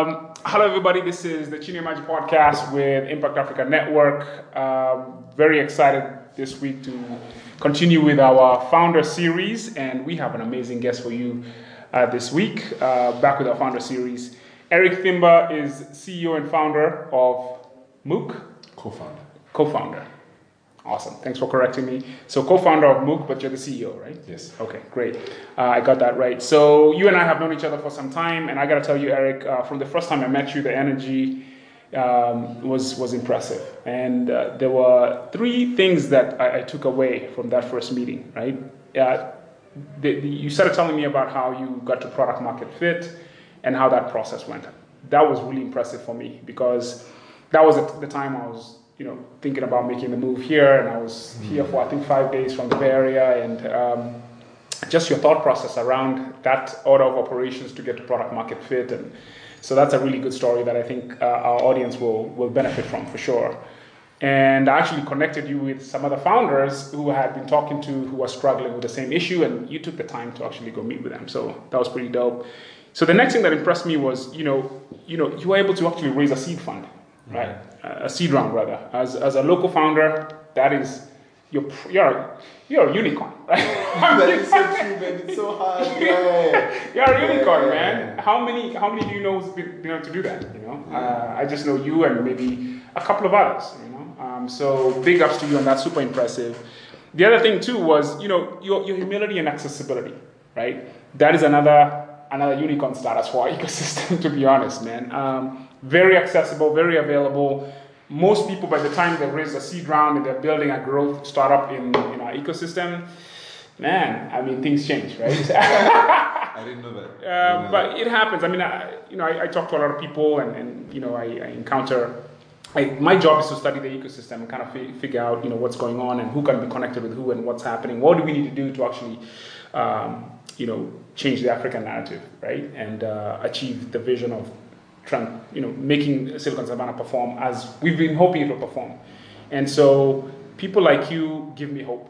Um, hello, everybody. This is the Chine Magic Podcast with Impact Africa Network. Um, very excited this week to continue with our founder series, and we have an amazing guest for you uh, this week. Uh, back with our founder series, Eric Thimba is CEO and founder of Mookh. Co-founder. Co-founder. Awesome. Thanks for correcting me. So, co-founder of Mookh, but you're the CEO, right? Yes. Okay, great. Uh, I got that right. So, you and I have known each other for some time, and I got to tell you, Eric, uh, from the first time I met you, the energy um, was was impressive, and uh, there were three things that I, I, took away from that first meeting. Right? Uh, the, the, you started telling me about how you got to product market fit and how that process went. That was really impressive for me because that was at the time I was you know, thinking about making the move here, and I was here for I think five days from the Bay Area, and um, just your thought process around that order of operations to get to product market fit, and so that's a really good story that I think uh, our audience will will benefit from for sure. And I actually connected you with some other founders who I had been talking to who were struggling with the same issue, and you took the time to actually go meet with them. So that was pretty dope. So the next thing that impressed me was, you know, you know, you were able to actually raise a seed fund right? A seed round, rather. As, as a local founder, that is you're you're you're a unicorn, right? that is so true, man. It's so hard. Yeah. you're a unicorn, yeah, man. How many how many do you know who's been, been able to do that? You know, uh, I just know you and maybe a couple of others. You know, um, so big ups to you, and that's super impressive. The other thing too was you know your, your humility and accessibility, right? That is another another unicorn status for our ecosystem, to be honest, man. Um, very accessible, very available. Most people, by the time they raise a seed round and they're building a growth startup in, in our ecosystem, man, I mean, things change, right? I didn't know that. Uh, know but that. it happens. I mean, I, you know, I, I, talk to a lot of people, and, and you know, I, I encounter. I, my job is to study the ecosystem and kind of fi- figure out, you know, what's going on and who can be connected with who and what's happening. What do we need to do to actually, um, you know, change the African narrative, right, and uh, achieve the vision of trying, you know, making Silicon Savannah perform as we've been hoping it will perform. And so people like you give me hope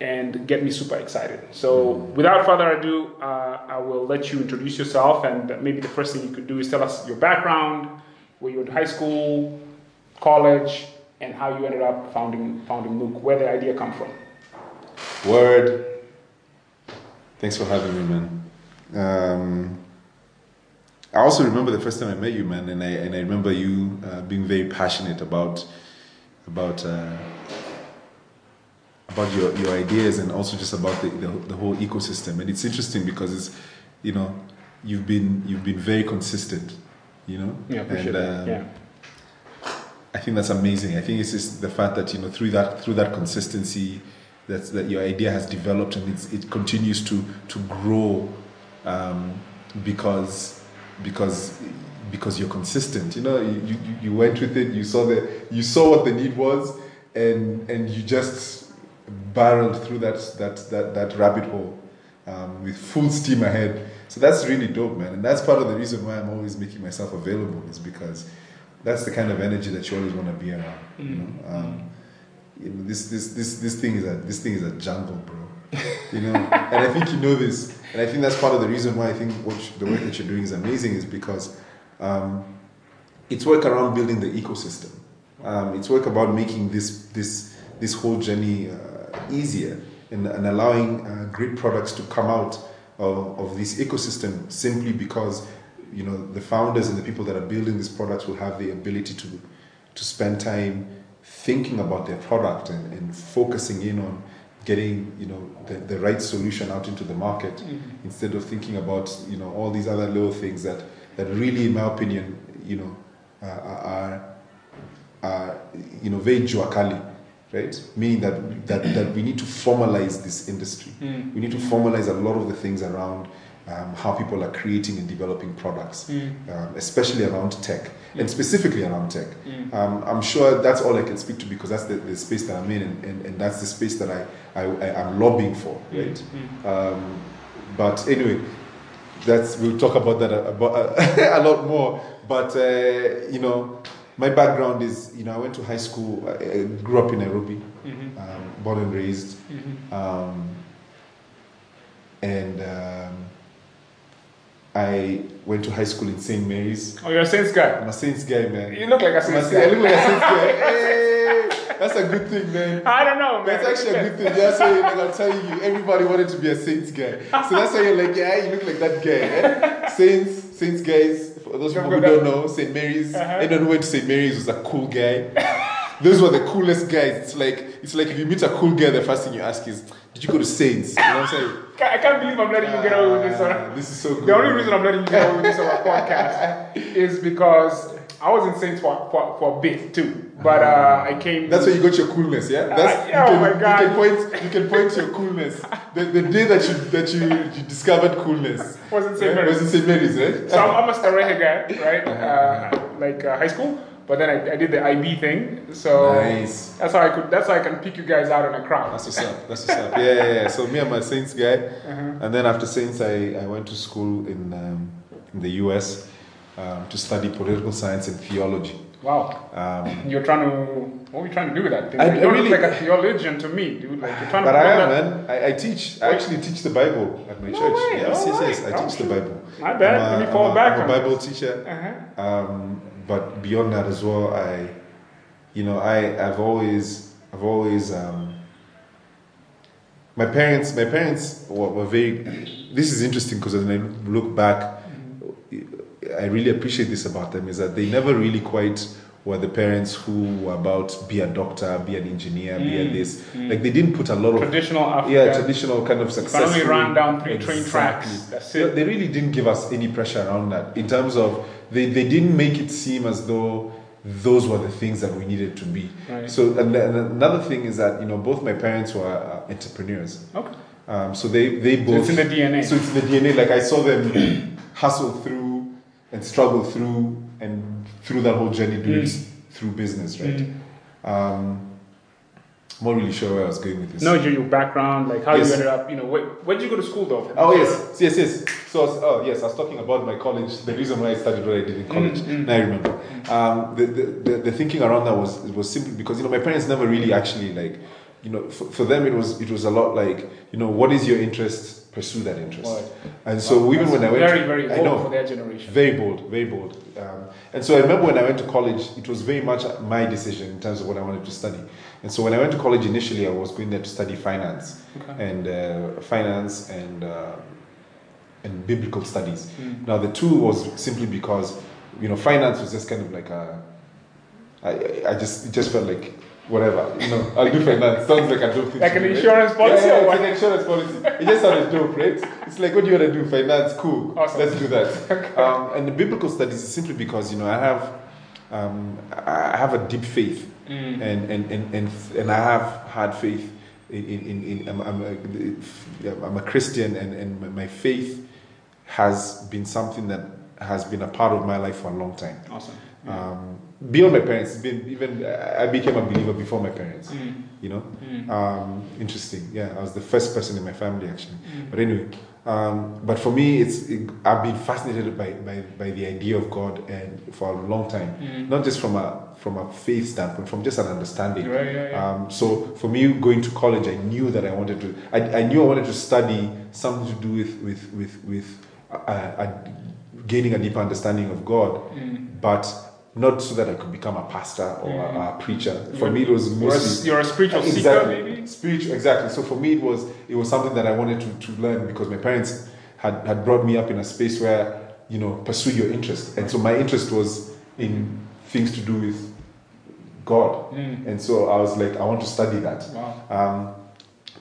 and get me super excited. So without further ado, uh, I will let you introduce yourself and maybe the first thing you could do is tell us your background, where you went to high school, college, and how you ended up founding founding Mookh, where the idea come from. Word. Thanks for having me, man. Um, I also remember the first time I met you, man, and I and I remember you uh, being very passionate about about uh, about your, your ideas and also just about the, the, the whole ecosystem. And it's interesting because it's you know you've been you've been very consistent, you know. Yeah, appreciate and, um, Yeah. I think that's amazing. I think it's just the fact that you know through that through that consistency, that that your idea has developed and it continues to to grow um, because because because you're consistent. You know, you, you, you went with it. You saw the you saw what the need was, and and you just barreled through that that that, that rabbit hole um, with full steam ahead. So that's really dope, man. And that's part of the reason why I'm always making myself available is because that's the kind of energy that you always want to be around. You know, mm. um, you know, this this this this thing is a this thing is a jungle, bro. You know, and I think you know this. And I think that's part of the reason why I think what you, the work that you're doing is amazing is because um, it's work around building the ecosystem. Um, it's work about making this this this whole journey uh, easier and, and allowing uh, great products to come out of, of this ecosystem simply because you know the founders and the people that are building these products will have the ability to to spend time thinking about their product and, and focusing in on getting you know the, the right solution out into the market mm-hmm. instead of thinking about you know all these other little things that that really in my opinion you know uh, are are you know very juakali right meaning that, that that we need to formalize this industry mm-hmm. we need to formalize a lot of the things around um, how people are creating and developing products, mm. um, especially around tech mm. and specifically around tech. Mm. Um, I'm sure that's all I can speak to because that's the, the space that I'm in and, and, and, that's the space that I, I, am lobbying for, mm. right? Mm. Um, but anyway, that's we'll talk about that a, about, a, a lot more. But uh, you know, my background is you know I went to high school, I grew up in Nairobi, mm-hmm. Um, born and raised, mm-hmm. Um, and I went to high school in St. Mary's. Oh, you're a Saints guy. I'm a Saints guy, man. You look like a Saints Saints- I guy. look like a Saints guy. Hey, that's a good thing, man. I don't know, man. That's actually a good thing. That's why, like, I'm telling you, everybody wanted to be a Saints guy. So that's why you're like, yeah, you look like that guy. Eh? Saints, Saints guys. For those people who don't know, St. Mary's. Uh-huh. Anyone who went to St. Mary's was a cool guy. Those were the coolest guys. It's like it's like if you meet a cool guy, the first thing you ask is, "Did you go to Saints?" You know what I'm saying? I can't believe I'm letting you get away with this one. Ah, this is so cool. The only reason I'm letting you get away with this on our podcast is because I was in Saints for, for, for a bit too. But uh, I came. That's where you got your coolness, yeah. That's yeah, oh my God. You can point. You can point to your coolness. The, the day that you that you, you discovered coolness Was in St. yeah, Mary's. Was in St. Mary's, right? So I'm, I'm a Starehe guy, right? Uh, like uh, high school. But then I, I did the IB thing. So Nice. that's how I could. That's how I can pick you guys out in a crowd. That's what's up. That's what's up. Yeah, yeah, yeah. So me, I'm a Saints guy, Uh-huh. and then after Saints, I, I went to school in um, in the U.S. Um, to study political science and theology. Wow. Um, You're trying to. What are you trying to do with that thing? I- you I really- look like a theologian to me, dude. Like you're trying but to. I am, that- man. I, I teach. I actually teach the Bible at my No church. way. Yes, Oh, yes, yes. right. I Oh, teach the. Bible. My bad. I'm a- Let me fall I'm a- back I'm a Bible teacher. Uh-huh. Um, but beyond that as well, I, you know, I I've always I've always um, my parents my parents were, were very. This is interesting because when I look back, I really appreciate this about them is that they never really quite were the parents who were about be a doctor, be an engineer, be a this. Like they didn't put a lot of Traditional yeah traditional kind of success. only ran down three train tracks. That's They- it. They really didn't give us any pressure around that in terms of they, they didn't make it seem as though those were the things that we needed to be. Right. So and, and another thing is that you know both my parents were uh, entrepreneurs. Okay. Um, so they they So both it's in the DNA. so it's in the DNA. Like I saw them hustle through and struggle through and through that whole journey doing Mm. it through business, right? Mm. Um, I'm not really sure where I was going with this. No, your, your background, like how Yes. you ended up, you know, where, where did you go to school though? Oh yes, yes, yes. So I was- oh yes, I was talking about my college. The reason why I studied what I did in college. Mm, mm. Now I remember. Um, the, the, the the thinking around that was was simply because you know my parents never really actually like you know for, for them it was it was a lot like you know what is your interest pursue that interest. Right. And so even when I went very, very I bold know for their generation. very bold, very bold. Um, and so I remember when I went to college, it was very much my decision in terms of what I wanted to study. And so when I went to college initially, I was going there to study finance Okay. and uh, finance and uh, and biblical studies. Mm. Now the two was simply because you know finance was just kind of like a I, I- I just it just felt like whatever you know I'll do finance sounds like a dope thing Like an do, right? insurance policy yeah, or what? it's an insurance policy it just sounded dope right it's like what do you want to do finance cool Awesome. let's do that um, and the biblical studies is simply because you know I have um, I have a deep faith Mm. and, and, and, and, and I have had faith in, in, in, I'm, I'm, a, I'm a Christian and, and my- faith has been something that has been a part of my life for a long time. Awesome. Um, beyond my parents, been even I became a believer before my parents. Mm. You know, Mm. um, interesting. Yeah, I was the first person in my family actually. Mm. But anyway, um, but for me, it's it, I've been fascinated by, by by the idea of God and for a long time, Mm. not just from a from a faith standpoint, from just an understanding. Right, yeah, yeah. Um, so for me, going to college, I knew that I wanted to. I, I knew I wanted to study something to do with with with with uh, uh, gaining a deeper understanding of God, Mm. but not so that I could become a pastor or a, a preacher. For me, it was You're a, mostly you're a spiritual seeker, exactly maybe? spiritual. Exactly. So for me, it was it was something that I wanted to, to learn because my parents had had brought me up in a space where you know pursue your interest, and so my interest was in things to do with God, Mm. and so I was like, I want to study that. Wow. Um,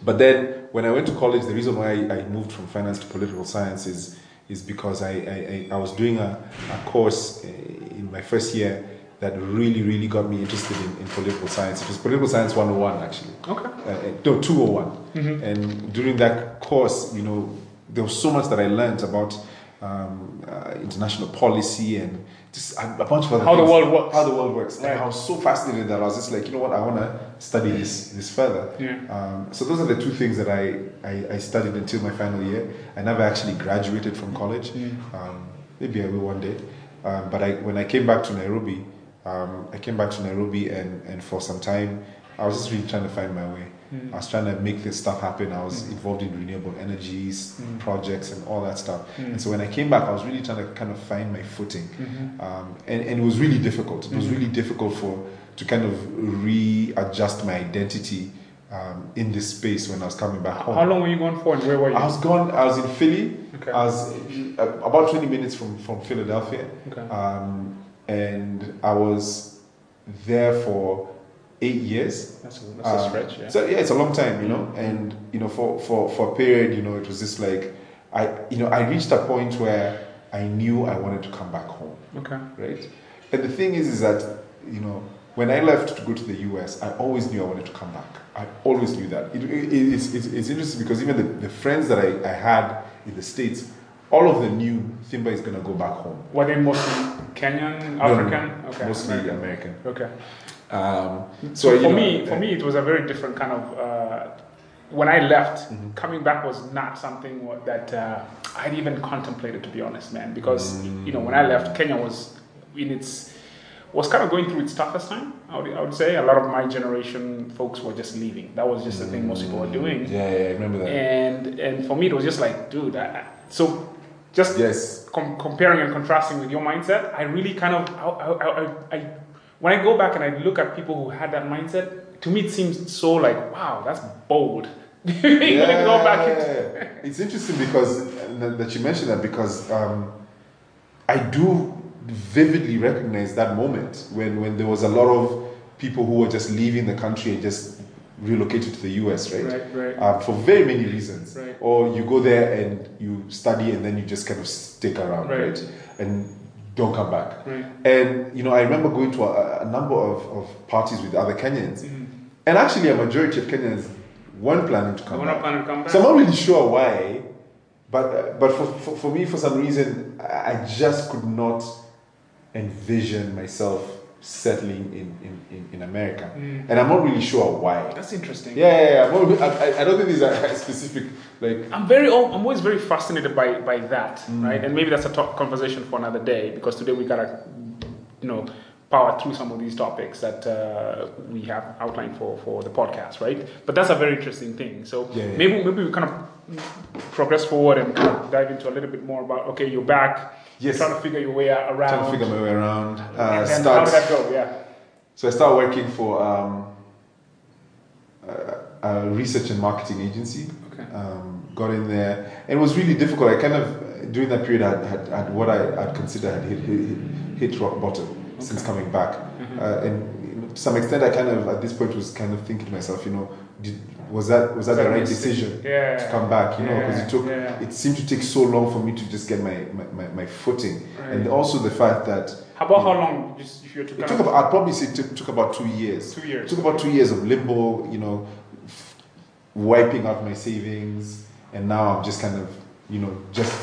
but then when I went to college, the reason why I moved from finance to political science is, is because I, I, I, was doing a, a course uh, in my first year that really, really got me interested in, in political science. It was Political Science 101, actually. Okay. Uh, uh, no, 201. Mhm. And during that course, you know, there was so much that I learned about um, uh, international policy and just a, bunch of other How the world works. How the world works. Right. And I was so fascinated that I was just like, you know what, I want to study this this further. Yeah. Um, so those are the two things that I, I, I studied until my final year. I never actually graduated from college. Mm. Um, maybe I will one day. Um, but I, when I came back to Nairobi, um, I came back to Nairobi and, and for some time I was just really trying to find my way. Mm. I was trying to make this stuff happen. I was involved in renewable energies Mm. projects and all that stuff. Mm. And so when I came back, I was really trying to kind of find my footing. Mhm. Um, and, and it was really difficult. It was Mhm. really difficult for to kind of readjust my identity um, in this space when I was coming back home. How long were you gone for, and where were you? I was gone. I was in Philly. okay. I was uh, about 20 minutes from, from Philadelphia. okay. Um, and I was there for eight years. that's a, that's a um, stretch. Yeah. So yeah, it's a long time, you know. And you know, for, for, for a period, you know, it was just like I you know, I reached a point where I knew I wanted to come back home, okay. right? And the thing is is that, you know, when I left to go to the US, I always knew I wanted to come back. I always knew that. It, it, it's, it's, it's interesting because even the, the friends that I, I had in the States, all of them knew Thimba is going to go back home. Were they mostly Kenyan, No, no, no. African? Okay. Mostly American. American. Okay. Um, So, so, you for me, uh, for me, it was a very different kind of. Uh, when I left, Mhm. coming back was not something that uh, I'd even contemplated, to be honest, man. Because you know, when I left, Kenya was in its was kind of going through its toughest time. I would, I would say a lot of my generation folks were just leaving. That was just the thing most people were doing. Yeah, yeah, I remember that. And and for me, it was just like, dude. I, I- so just Yes. com- comparing and contrasting with your mindset, I really kind of, I, I, I, I, when I go back and I look at people who had that mindset, to me it seems so like, wow, that's bold. yeah. go back into, it's interesting because uh, that you mentioned that because um, I do vividly recognize that moment when, when there was a lot of people who were just leaving the country and just relocated to the US, right? right, right, Um, for very many reasons. Right. Or you go there and you study and then you just kind of stick around, Right. right? And don't come back. right. And you know, I remember going to a, a number of, of parties with other Kenyans, Mhm. and actually a majority of Kenyans weren't planning to come We're back. planning to come back. So I'm not really sure why, but uh, but for, for, for me, for some reason, I just could not envision myself settling in, in, in, in America, Mm. and I'm not really sure why. That's interesting. Yeah, yeah, yeah. Not I, I- don't think there's a specific like. I'm very, I'm always very fascinated by, by that, Mm. right? And maybe that's a talk, conversation for another day because today we gotta, you know, power through some of these topics that uh, we have outlined for, for the podcast, right? But that's a very interesting thing. So Yeah, yeah. maybe maybe we kind of progress forward and kind of dive into a little bit more about okay, you're back, Yes. trying to figure your way out around. Trying to figure my way around. Uh, and then how did that go? Yeah. So I started working for um, a, a research and marketing agency. Okay. Um, got in there, and it was really difficult. I kind of during that period had had, had what I had considered had hit, hit, hit rock bottom since coming back, Mhm. uh, and to some extent, I kind of at this point was kind of thinking to myself, you know, did, was that was that the right decision Yeah. to come back? You know, because Yeah, it took yeah. it seemed to take so long for me to just get my my, my, my footing, and also the fact that How about how long? Just if you to it took about, I'd probably say it took, took about two years. two It years. took about two years of limbo, you know, f- wiping out my savings, and now I'm just kind of, you know, just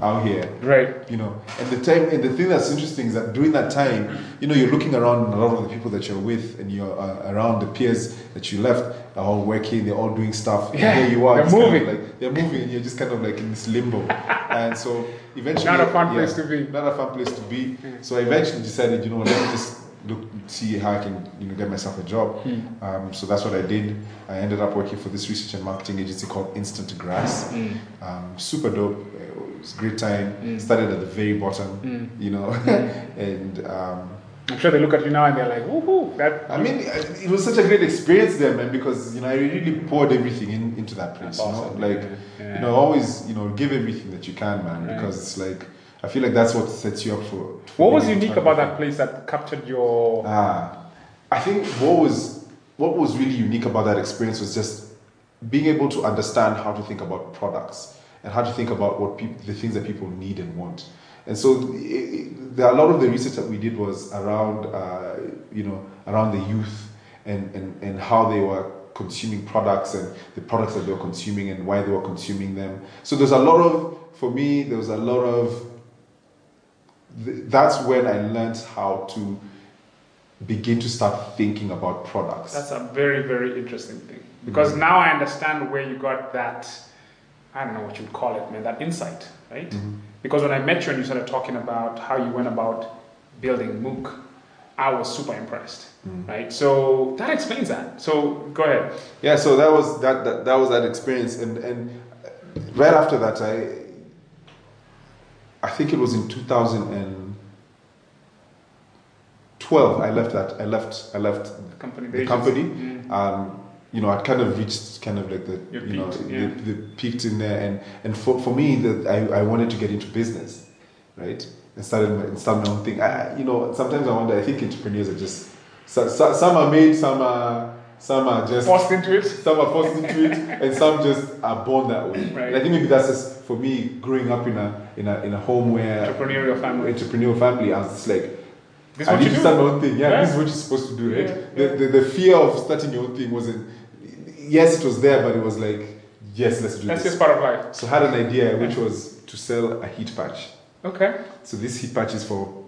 out here, Right. you know. And the time, and the thing that's interesting is that during that time, you know, you're looking around, and a lot of the people that you're with, and you're uh, around the peers that you left are all working, they're all doing stuff. and Yeah, here you are, they're just kind of moving. like they're moving, and you're just kind of like in this limbo. and so eventually, Not a fun yeah, place to be. Not a fun place to be. Mm. So I eventually decided, you know, let me just look, see how I can, you know, get myself a job. Mm. Um, so that's what I did. I ended up working for this research and marketing agency called Instant Grass. Mm. Um, super dope. It was a great time. Mm. Started at the very bottom, Mm. you know, Mm. and um, I'm sure they look at you now and they're like, woohoo, that. I mean, it was such a great experience there, man, because you know I really poured everything in, into that place. That's You know, like Yeah. you know, always you know give everything that you can, man, because it's like I feel like that's what sets you up for. for What was being able to unique about that place that captured your? Ah, I think what was what was really unique about that experience was just being able to understand how to think about products and how to think about what people, the things that people need and want. And so, it, it, the, a lot of the research that we did was around, uh, you know, around the youth and, and, and how they were consuming products and the products that they were consuming and why they were consuming them. So there's a lot of, for me, there was a lot of. th- That's when I learned how to begin to start thinking about products. That's a very, very interesting thing. Because now I understand where you got that, I don't know what you'd call it, man, that insight, right? Mhm. Because when I met you and you started talking about how you went about building Mookh, I was super impressed. Right. So that explains that. So go ahead. Yeah, so that was that, that that was that experience, and and right after that, I I think it was in two thousand and twelve. I left that. I left. I left The company. the company. Mm. Um, you know, I'd kind of reached kind of like the You you know peaked, the, yeah. the peaked in there, and and for for me, that I, I wanted to get into business, right? And started my, and start my own thing. I, you know, sometimes I wonder. I think entrepreneurs are just so, so, some are made, some are some are just Forced into it. some are forced into it, and some just are born that way. Right. And I think maybe that's just for me growing up in a in a in a home where Entrepreneurial family. entrepreneurial family. I was just like, This is I need to do. start my own thing. Yeah, Yeah. this is what you're supposed to do, right? Yeah, The, the the fear of starting your own thing wasn't. Yes, it was there, but it was like, yes, let's do That's this. just part of life. So I had an idea, which was to sell a heat patch. Okay. So this heat patch is for.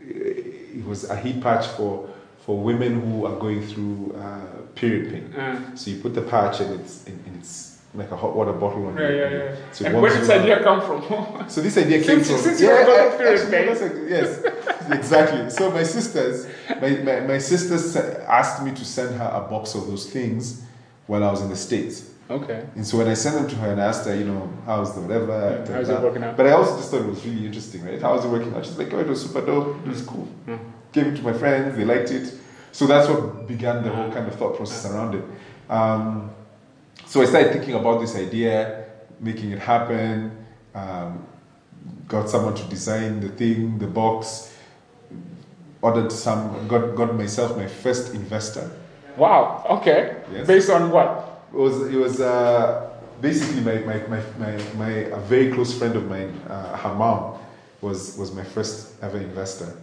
It was a heat patch for for women who are going through uh, period pain. Uh, So you put the patch and it's and and it's like a hot water bottle on yeah, it. yeah, yeah. So and where did you this idea come from? So this idea came Since- from since you were going I- period actually, pain. that's yes, exactly. So my sisters, my, my, my sisters asked me to send her a box of those things while I was in the states. okay. And so when I sent them to her and asked her, you know, how's the whatever, Yeah, how's it working out? But I also just thought it was really interesting, right? How's it working out? She's like, oh, it was super dope. It was cool. Mm. Gave it to my friends. They liked it. So that's what began the whole kind of thought process around it. Um, so I started thinking about this idea, making it happen. Um, got someone to design the thing, the box. Ordered some. Got got myself my first investor. Wow. Okay. Yes. Based on what? It was it was uh, basically my my, my, my, my a very close friend of mine, uh, her mom, was was my first ever investor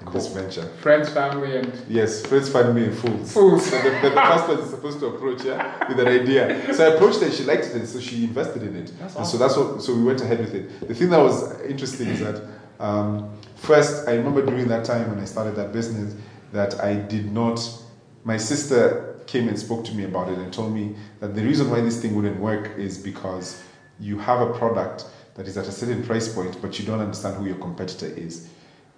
in this venture. Friends, family, and Yes, friends me in fools. fools. the, the, the first one is supposed to approach yeah, with an idea. So I approached her, and she liked it, and so she invested in it. That's and so that's what. So we went ahead with it. The thing that was interesting is that um, first, I remember during that time when I started that business that I did not. My sister came and spoke to me about it and told me that the reason why this thing wouldn't work is because you have a product that is at a certain price point, but you don't understand who your competitor is.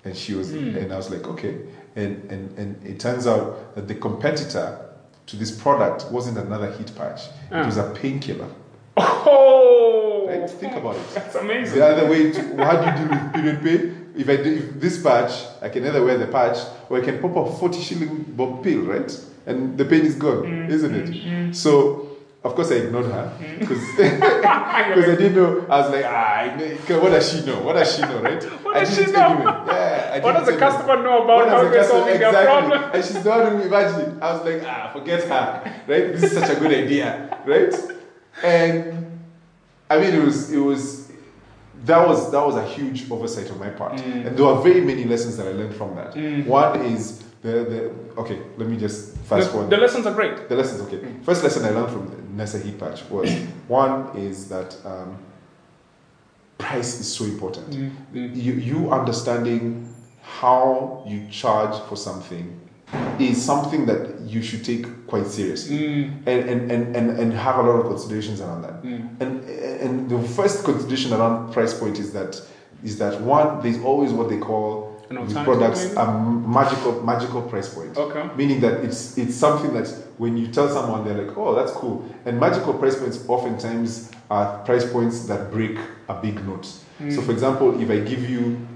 And she was, and I was like, okay. And, and, and it turns out that the competitor to this product wasn't another heat patch, Ah. it was a painkiller. Oh. Right? Think about it. That's amazing. The other way, to, how do you deal with period pain? If I do if this patch, I can either wear the patch or I can pop a 40 shilling bob pill, right? And the pain is gone, Mm, isn't it? So, of course, I ignored her because Ah, I didn't know. I was like, ah, what does she know? What does she know, right? What I does she know? Yeah, I What does the customer know about how does the they're customer- solving their exactly. problem? And she's not doing imagine. I was like, ah, forget her, right? This is such a good idea, right? And I mean, it was, it was, that was that was a huge oversight on my part, Mm. and there were very many lessons that I learned from that. Mm. One is the the okay. Let me just fast The, forward. the lessons are great. The lessons, okay. First lesson I learned from Nessa Heat Patch was one is that um, price is so important. Mm, You, you understanding how you charge for something is something that you should take quite seriously Mm, and, and, and, and, and have a lot of considerations around that. mm. And, and the first consideration around price point is that is that one, there's always what they call the products maybe? a magical magical price point Okay. meaning that it's it's something that when you tell someone they're like oh that's cool and magical price points oftentimes are price points that break a big note Mm. so for example if i give you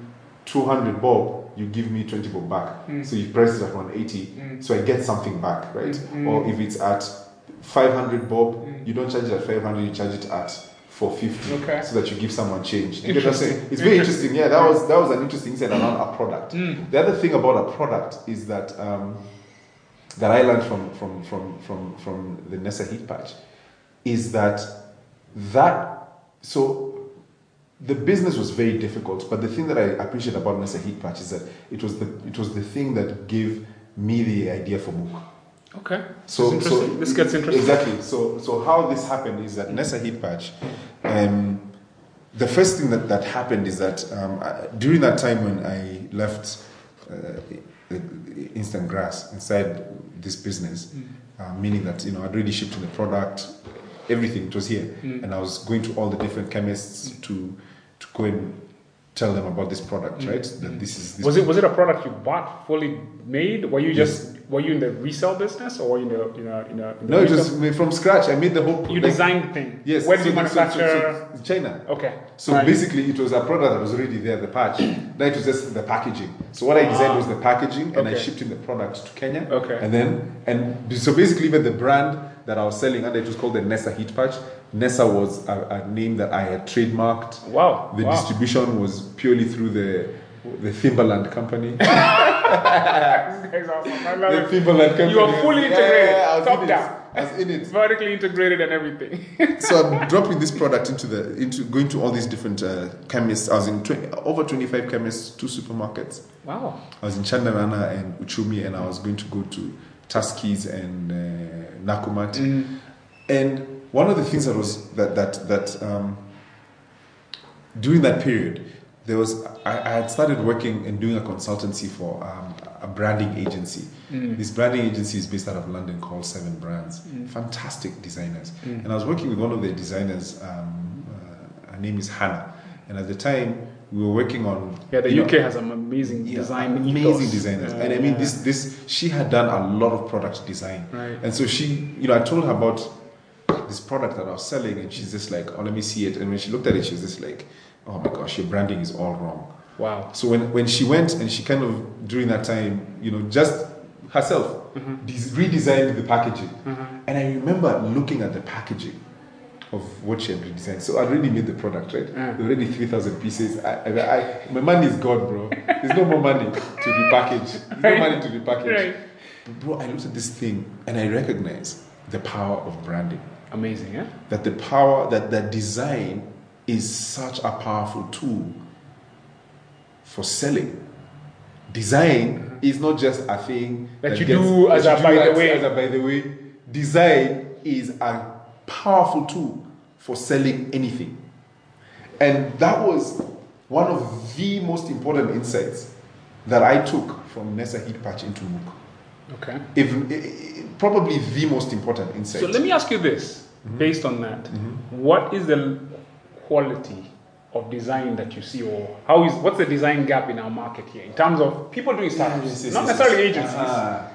200 bob you give me 20 bob back Mm. so you price it at 180 Mm. so i get something back right Mm. or if it's at 500 bob Mm. you don't charge it at 500 you charge it at 450 Okay. so that you give someone change You get what I'm saying? Interesting. it's very Interesting. interesting yeah that was that was an interesting insight around a product Mm. the other thing about a product is that um, that I learned from from from from from the Nessa heat patch is that that so the business was very difficult, but the thing that I appreciate about Nessa heat patch is that it was the it was the thing that gave me the idea for Mookh. Okay. So, this, so this gets interesting. Exactly. So, so how this happened is that Nessa heat patch. Um, the first thing that, that happened is that um, I, during that time when I left uh, Instant Grass inside this business, Mm. uh, meaning that you know I'd already shipped in the product, everything it was here, Mm. and I was going to all the different chemists mm. to to go and tell them about this product, mm. right? That mm. this is this Was it was it a product you bought fully made? Were you just were you in the resale business or were you in the in a, in a, in No, it retail- was made from scratch. I made the whole. you like- designed the thing. Yes. Where did so you the- so- so- manufacture? China. okay. So Right. basically, it was a product that was already there, the patch. Then it was just the packaging. So what I ah. designed was the packaging, and I shipped in the product to Kenya. Okay. And then, and so basically, even the brand that I was selling under, it was called the Nessa Heat Patch. Nessa was a, a name that I had trademarked. Wow. The wow. distribution was purely through the the Timberland company. This guy's awesome. I love the it. Timberland company. You are fully integrated, Yeah, I was top in down. It. I was in it. Vertically integrated and everything. so I'm dropping this product into the into going to all these different uh, chemists. I was in 20, over 25 chemists, two supermarkets. wow. I was in Chandarana and Uchumi, and I was going to go to Tuskys and uh, Nakumatt. Mm. And one of the things that was that that that um, during that period, there was I, I had started working and doing a consultancy for um, a branding agency. Mm. This branding agency is based out of London called Seven Brands. Mm. Fantastic designers. Mm. And I was working with one of their designers. Um, uh, her name is Hannah. And at the time, we were working on Yeah, the UK know, has some amazing yeah, design. amazing ethos. designers. Yeah, and I mean, yeah. this this she had done a lot of product design. Right. And so she, you know, I told her about this product that I was selling, and she's just like, "Oh, let me see it." And when she looked at it, she was just like, "Oh my gosh, your branding is all wrong." Wow. So when when she went and she kind of during that time, you know, just herself Mhm. des- redesigned the packaging, Mhm. and I remember looking at the packaging of what she had redesigned. So I already made the product, right? Yeah. Already three thousand pieces. I, I, I, my money is gone, bro. There's no more money to be packaged. There's Right. no money to be packaged. Right. Bro, I looked at this thing and I recognize the power of branding. Amazing, yeah? That the power, that that design is such a powerful tool for selling. Design mm-hmm. is not just a thing That you do as that a you by the as- way. As a by the way, design is a powerful tool for selling anything. And that was one of the most important insights that I took from Nessa Heat Patch into Mookh. Okay. If, i- i- probably the most important insight. So let me ask you this, Mm-hmm. based on that, what is the quality of design that you see, or how is what's the design gap in our market here in terms of people doing startups, Yes, yes, not yes, necessarily agencies? Ah.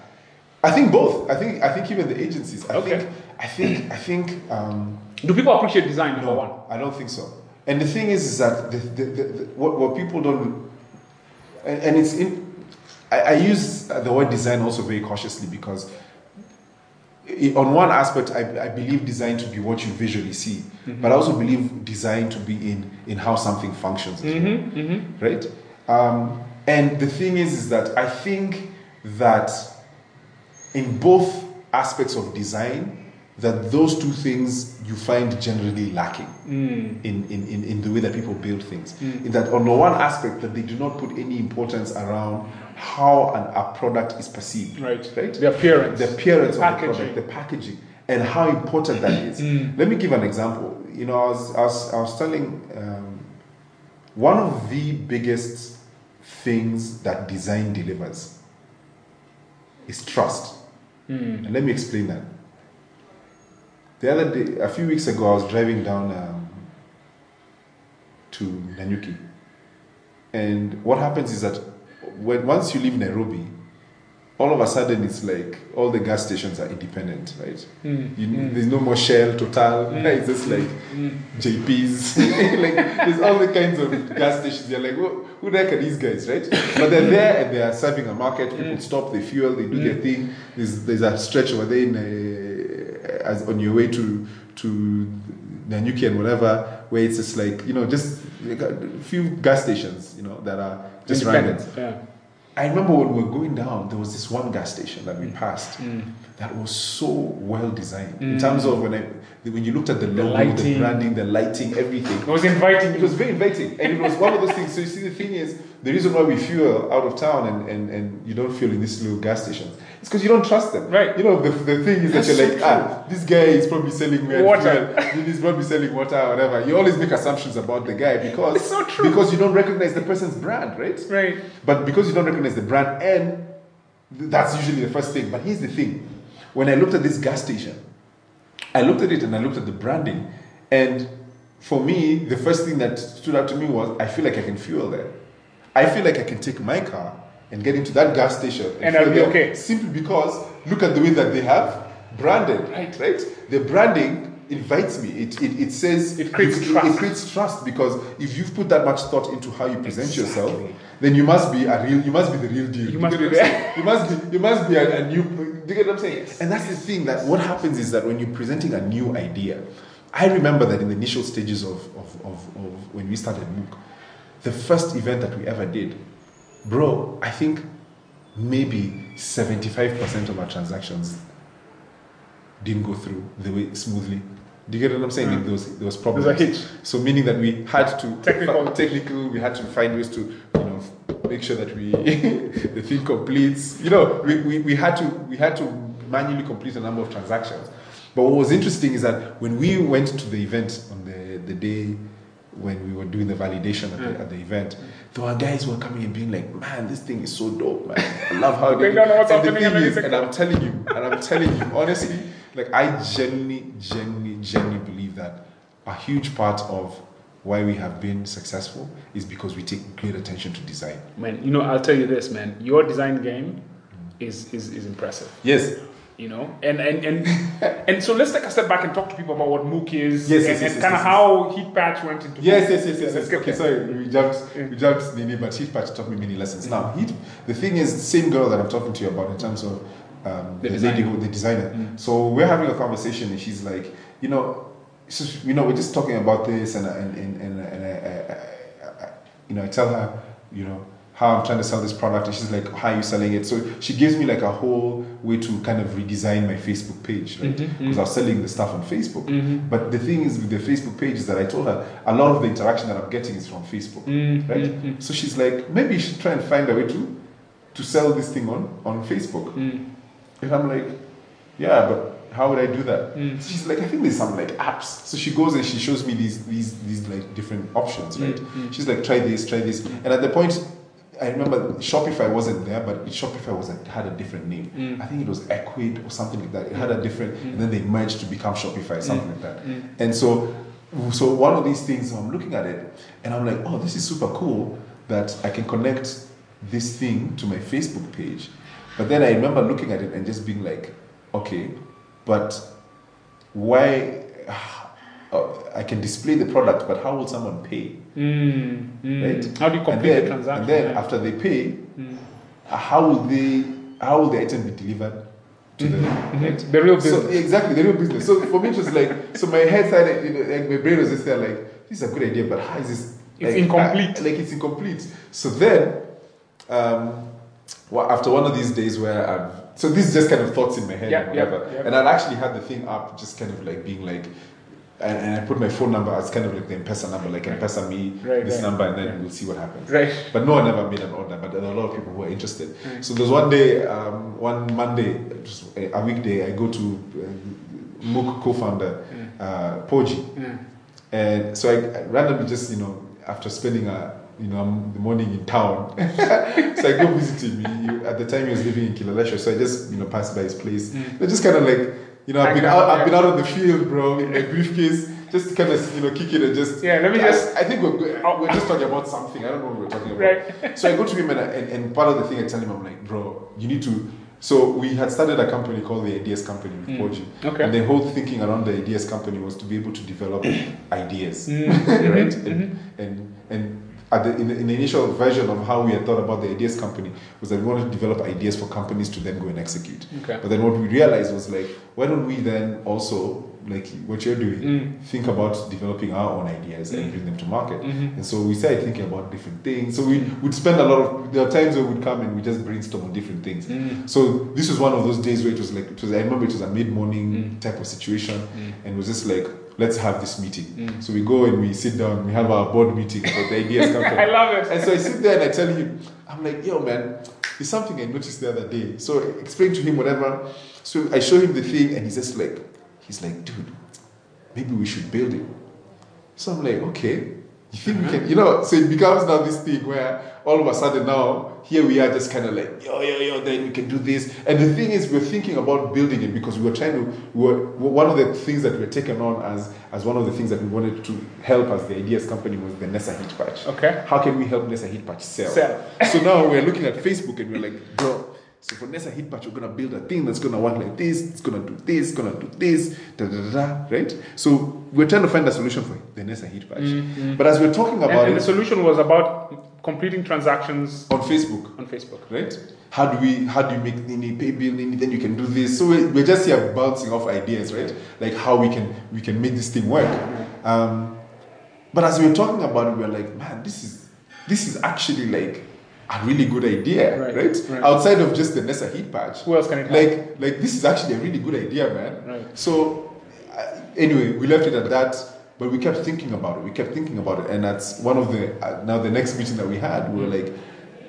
I think both. I think I think even the agencies. I Okay. think I think I think um, Do people appreciate design? Number no, one. I don't think so. And the thing is, is that the, the, the, what, what people don't, and, and it's in. I, I use the word design also very cautiously because, i on one aspect, I, I believe design to be what you visually see, but I also believe design to be in in how something functions. Mm-hmm, mm-hmm. right? Um, and the thing is, is that I think that in both aspects of design, that those two things you find generally lacking Mm. in, in, in, in the way that people build things. Mm. In that, on the one aspect, that they do not put any importance around how an, a product is perceived, Right. right? The appearance. the appearance The of the product, the packaging, and how important that is. Mm. Let me give an example. You know, I was, I was, I was telling um, one of the biggest things that design delivers is trust. Mm. And let me explain that. The other day, a few weeks ago, I was driving down um, to Nanyuki. And what happens is that when, once you leave Nairobi, all of a sudden it's like all the gas stations are independent, right? Mm. You, Mm. There's no more Shell, Total. Mm. It's just like Mm. JP's. like there's all the kinds of gas stations. You're like, who, who the heck are these guys, right? But they're there and they are serving a market. People Mm. stop, they fuel, they do their thing. There's there's a stretch over there in, uh, as on your way to to Nanyuki and whatever, where it's just like you know just like a few gas stations, you know, that are just random. Yeah. I remember when we were going down, there was this one gas station that we passed Mm. that was so well designed in Mm. terms of when I when you looked at the logo, the, lighting. branding, the lighting, everything. It was inviting. It was very inviting, and it was one of those things. So you see, the thing is, the reason why we fuel out of town and, and, and you don't fuel in these little gas stations, it's because you don't trust them. Right. You know, the, the thing is That's that you're so like, ah, this guy is probably selling weird Water. He's probably selling water or whatever. You always make assumptions about the guy because It's so true. because you don't recognize the person's brand, right? Right. But because you don't recognize the brand, and that's usually the first thing. But here's the thing: when I looked at this gas station, I looked at it and I looked at the branding, and for me, the first thing that stood out to me was I feel like I can fuel there. I feel like I can take my car and get into that gas station And I'll be there okay. Simply because look at the way that they have branded. Right. Right. The branding invites me. It it, it says It creates it, trust. It creates trust because if you've put that much thought into how you present yourself, then you must be a real. You must be the real deal. You must be. You must be. You must be a, a new. Do you get what I'm saying? And that's the thing that what happens is that when you're presenting a new idea, I remember that in the initial stages of of, of, of when we started Mookh, the first event that we ever did, bro, I think maybe 75% of our transactions didn't go through the way smoothly. Do you get what I'm saying? Mm. There was there was problems. a hitch. So meaning that we had to Technical. technical, we had to find ways to you know make sure that we the thing completes. You know, we, we, we had to we had to manually complete a number of transactions. But what was interesting is that when we went to the event on the, the day when we were doing the validation at, Mm. the, at the event, there were guys who were coming and being like, "Man, this thing is so dope, man! I love how They they." don't and the thing is, and I'm telling you, and I'm telling you, honestly, like I genuinely, genuinely, genuinely believe that a huge part of why we have been successful is because we take great attention to design. Man, you know, I'll tell you this, man. Your design game is is, is impressive. Yes, You know, and and and and so let's take a step back and talk to people about what Mookh is Yes, and, yes, and yes, kind of yes, how Heat Patch went into yes, yes, yes, yes. Yes. get Okay, sorry, we jumped, we jumped Nini, but Heat Patch taught me many lessons. Now, Heat, the thing is, the same girl that I'm talking to you about in terms of um, The the, lady who, the designer. So we're having a conversation, and she's like, you know, so, you know, we're just talking about this, and and and, and, and I, I, I, you know, I tell her, you know, how I'm trying to sell this product, and she's like, how are you selling it? So she gives me like a whole way to kind of redesign my Facebook page, right? Mhm, Because I was selling the stuff on Facebook. Mhm. But the thing is with the Facebook page is that I told her a lot of the interaction that I'm getting is from Facebook, Mm, right? mm, mm, So she's like, maybe you should try and find a way to to sell this thing on on Facebook. mm, And I'm like, yeah, but how would I do that? Mm. So she's like, I think there's some like apps. So she goes and she shows me these these these like different options, right? Mm. She's like, try this, try this. And at the point, I remember Shopify wasn't there, but Shopify was a, had a different name. Mm. I think it was Ecwid or something like that. It had a different, and then they merged to become Shopify, something like that. Mm. And so, so one of these things, I'm looking at it, and I'm like, oh, this is super cool that I can connect this thing to my Facebook page. But then I remember looking at it and just being like, okay, but why? Uh, I can display the product, but how will someone pay? Mm, mm. Right? How do you complete then, the transaction? and then yeah? after they pay, Mm. uh, how will they? How will the item be delivered to the? Mhm. Right? The real So business. exactly the real business. So for me, it was like so my head started, you know, like my brain was just there, like this is a good idea, but how is this? It's like, incomplete. uh, like it's incomplete. So then, um, well, after one of these days where I'm, so this is just kind of thoughts in my head, Yeah, and yeah, whatever. yeah. And I'd actually had the thing up, just kind of like being like. And, and I put my phone number as kind of like the M-Pesa number, like M-Pesa me, Right, this right. number, and then Yeah. we'll see what happens. Right. But no one ever made an order, but there are a lot of people who are interested. So there's one day, um, one Monday, just a a weekday, I go to uh, Mookh co-founder, uh, Poji. And so I, I randomly just, you know, after spending a, you know, um, the morning in town, so I go visit him. He, at the time he was living in Kileleshwa, so I just, you know, passed by his place. Mm. I just kind of like, you know, I've been out, I've been out of the field, bro, in my briefcase, just to kind of, you know, kick it and just. Yeah, let me just- I, think we're we're just talking about something. I don't know what we're talking about. Right. So I go to him and, I, and, and part of the thing I tell him, I'm like, bro, you need to. So we had started a company called the Ideas Company with Mm. Poji. Okay. And the whole thinking around the Ideas Company was to be able to develop ideas, Mm, right? mhm, And, and, and at the, in, the, in the initial version of how we had thought about the Ideas Company was that we wanted to develop ideas for companies to then go and execute. Okay. But then what we realized was like, why don't we then also, like what you're doing, Mm. think about developing our own ideas and Mm. bring them to market? Mhm. And so we started thinking about different things. So we would spend a lot of, there are times where we'd come and we just brainstorm on different things. Mm. So this was one of those days where it was like, it was, I remember it was a mid-morning Mm. type of situation Mm. and it was just like, let's have this meeting. Mm. So we go and we sit down, we have our board meeting for the ideas company. I love it. And so I sit there and I tell him, I'm like, yo, man, there's something I noticed the other day. So I explain to him whatever. So I show him the thing, and he's just like, he's like, dude, maybe we should build it. So I'm like, okay. You think we can, you know, so it becomes now this thing where all of a sudden now here we are just kind of like, yo, yo, yo, then we can do this. And the thing is, we're thinking about building it because we were trying to, we were, one of the things that we were taken on as, as one of the things that we wanted to help as the ideas company was the Nessa Heat Patch. Okay. How can we help Nessa Heat Patch sell? Sell. so now we're looking at Facebook and we're like, bro, so for Nessa Heat Patch, we're gonna build a thing that's gonna work like this, it's gonna do this, it's gonna do this, da da da da, right? So we're trying to find a solution for the Nessa Heat Patch. But as we're talking about and the it solution was about completing transactions on Facebook, on Facebook. right? How do we how do you make Nini pay bill Nini? Then you can do this. So we're, we're just here bouncing off ideas, right? Like how we can we can make this thing work. Um, but as we were talking about it, we were like, man, this is this is actually like a really good idea, Right, right? right. Outside of just the NASA heat patch. Who else can it? Like like this is actually a really good idea, man. Right. So uh, anyway, we left it at that. But we kept thinking about it. We kept thinking about it, and that's one of the uh, now the next meeting that we had. We were like,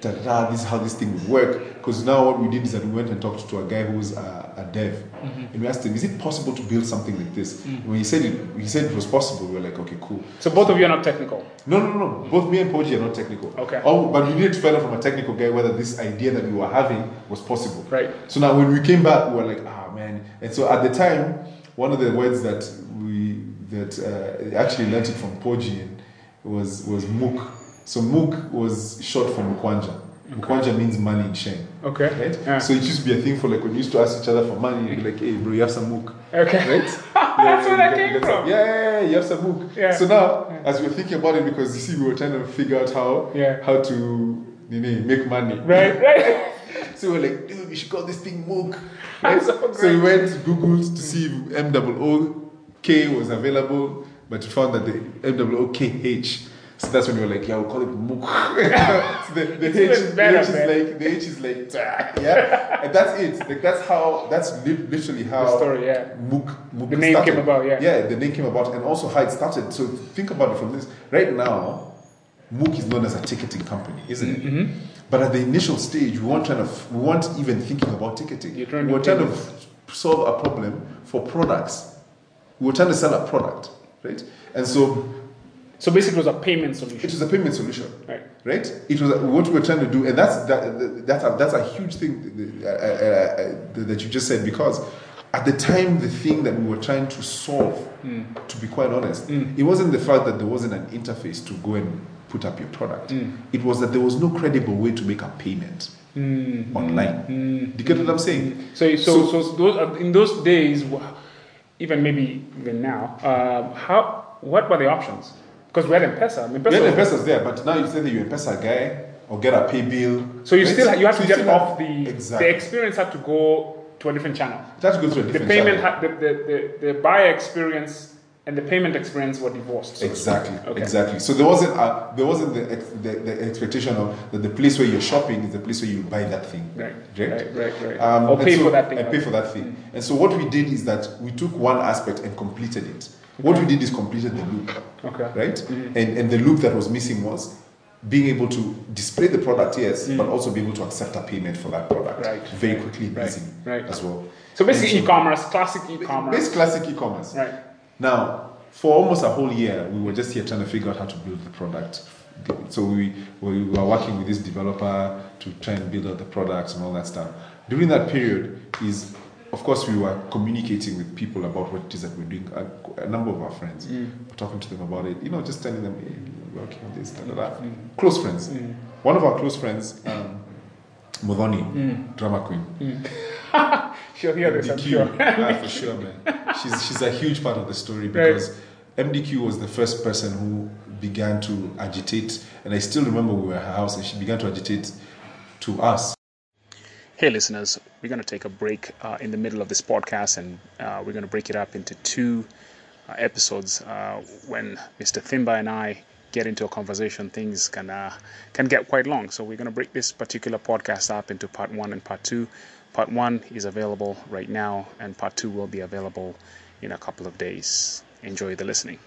da, da, "This is how this thing would work." Because now what we did is that we went and talked to a guy who's a, a dev, Mm-hmm. and we asked him, "Is it possible to build something like this?" Mm. When he said it, he said it was possible. We were like, "Okay, cool." So both of you are not technical. No, no, no. Both me and Poji are not technical. Okay. Oh, but we needed to find out from a technical guy whether this idea that we were having was possible. Right. So now when we came back, we were like, ah man. And so at the time, one of the words that we that uh, actually learned it from Poji and was was Mook. So Mook was short for Mukwanja. Mukwanja means money in Sheng. Okay. Right? Yeah. So it used to be a thing for like when we used to ask each other for money, you'd be like, hey bro, you have some Mook. Okay. Right? That's where that came from. Yeah, yeah, yeah, you have some book. Yeah. So now, as we're thinking about it, because you see, we were trying to figure out how Yeah. how to you know, make money. Right. Right. So we were like, dude, we should call this thing Mook. Right? So so we went Google to see if M O K was available, but we found that the M O K H. So that's when we were like, yeah, we'll call it Mookh. so the, the, H, better, H is man. like the H is like yeah, and that's it. Like that's how that's li- literally how The story, yeah. Mookh, Mookh The name started. came about, yeah. Yeah, the name came about, and also how it started. So think about it from this. Right now, Mookh is known as a ticketing company, isn't it? Mm-hmm. But at the initial stage, we weren't trying to, we weren't even thinking about ticketing. You're trying we to were trying to f- solve a problem for products. We were trying to sell a product, right? And so So basically, it was a payment solution. it was a payment solution Right. right? It was what we were trying to do, and that's that, that's a, that's a huge thing uh, uh, uh, that you just said because at the time the thing that we were trying to solve, Hmm. to be quite honest, it wasn't the fact that there wasn't an interface to go and put up your product. Hmm. It was that there was no credible way to make a payment Hmm. online. Do you get what I'm saying? So, so, so, those, uh, in those days, even maybe even now, uh, how what were the options? Because we had M-Pesa. M-Pesa We had investors there, but now you say that you're a Pesa guy or get a pay bill. so you right? still you have So to get off have- the exactly. the experience had to go to a different channel. It has to a The payment channel. had the, the, the, the buyer experience and the payment experience were divorced. so. Exactly, Okay. exactly. So there wasn't a, there wasn't the, ex- the the expectation of that the place where you're shopping is the place where you buy that thing, Right. right? Right. Right. Right. Um, or pay so- for that thing. And pay for that thing. And so what we did is that we took one aspect and completed it. What we did is completed the loop, Okay. right? Mm-hmm. And and the loop that was missing was being able to display the product, yes, mm. but also be able to accept a payment for that product Right. very quickly Right. Right. as well. So basically, so- e-commerce, classic e-commerce. Basic classic e-commerce. Right. Now, for almost a whole year, we were just here trying to figure out how to build the product. So we, we were working with this developer to try and build out the products and all that stuff. During that period, is of course we were communicating with people about what it is that we're doing. A, a number of our friends, we're talking to them about it. You know, just telling them, hey, we're working on this, da, da, da. Close friends. One of our close friends, um, Modoni, drama queen. She'll hear this, I'm sure. ah, for sure, man. She's she's a huge part of the story because MDQ was the first person who began to agitate, and I still remember we were at her house and she began to agitate to us. Hey, listeners, we're going to take a break uh, in the middle of this podcast and uh, we're going to break it up into two uh, episodes. Uh, when Mr. Thimba and I get into a conversation, things can, uh, can get quite long. So, we're going to break this particular podcast up into part one and part two. Part one is available right now, and part two will be available in a couple of days. Enjoy the listening.